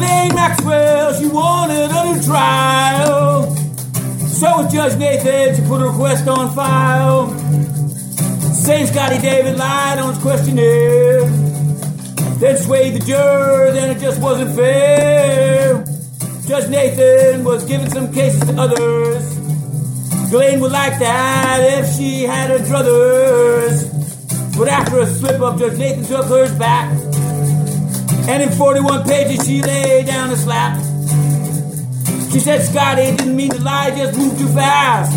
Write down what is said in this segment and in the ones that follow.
Ghislaine Maxwell, she wanted a new trial. So with Judge Nathan, she put a request on file. Saying Scotty David lied on his questionnaire. Then swayed the jurors, and it just wasn't fair. Judge Nathan was giving some cases to others. Ghislaine would like that if she had her druthers. But after a slip up, Judge Nathan took hers back. And in 41 pages, she laid down a slap. She said Scotty didn't mean to lie, just moved too fast.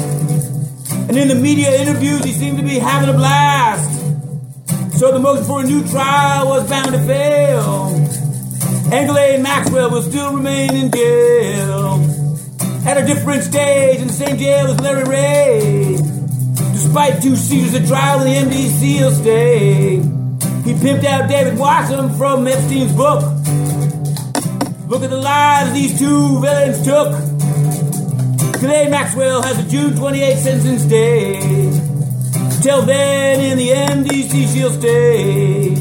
And in the media interviews, he seemed to be having a blast. So the motion for a new trial was bound to fail. And Maxwell will still remain in jail. At a different stage in the same jail as Larry Ray. Despite two seizures at trial the MDC will stay. Pimped out David Watson from Epstein's book. Look at the lives these two villains took. Today, Maxwell has a June 28th sentence day. Till then, in the MDC, she'll stay.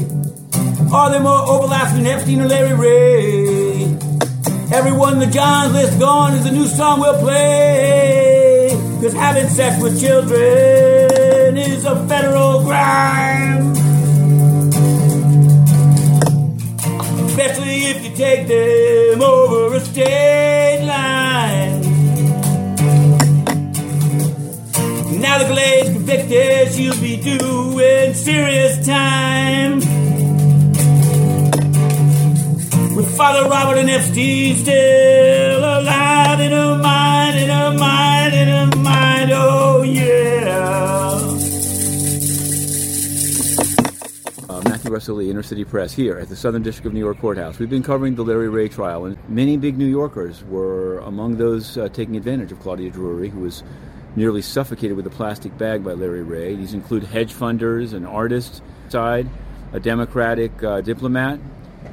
Are there more overlaps between Epstein or Larry Ray? Everyone in the John's list gone is a new song we'll play. Cause having sex with children is a federal crime. If you take them over a state line. Now the Ghislaine's convicted, she'll be doing serious time. With Father Robert and Epstein still Uh, Matthew Russell Lee, Inner City Press, here at the Southern District of New York Courthouse. We've been covering the Larry Ray trial, and many big New Yorkers were among those uh, taking advantage of Claudia Drury, who was nearly suffocated with a plastic bag by Larry Ray. These include hedge funders, an artist side, a Democratic uh, diplomat.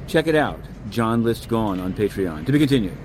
Check it out, John List Gone on Patreon. To be continued.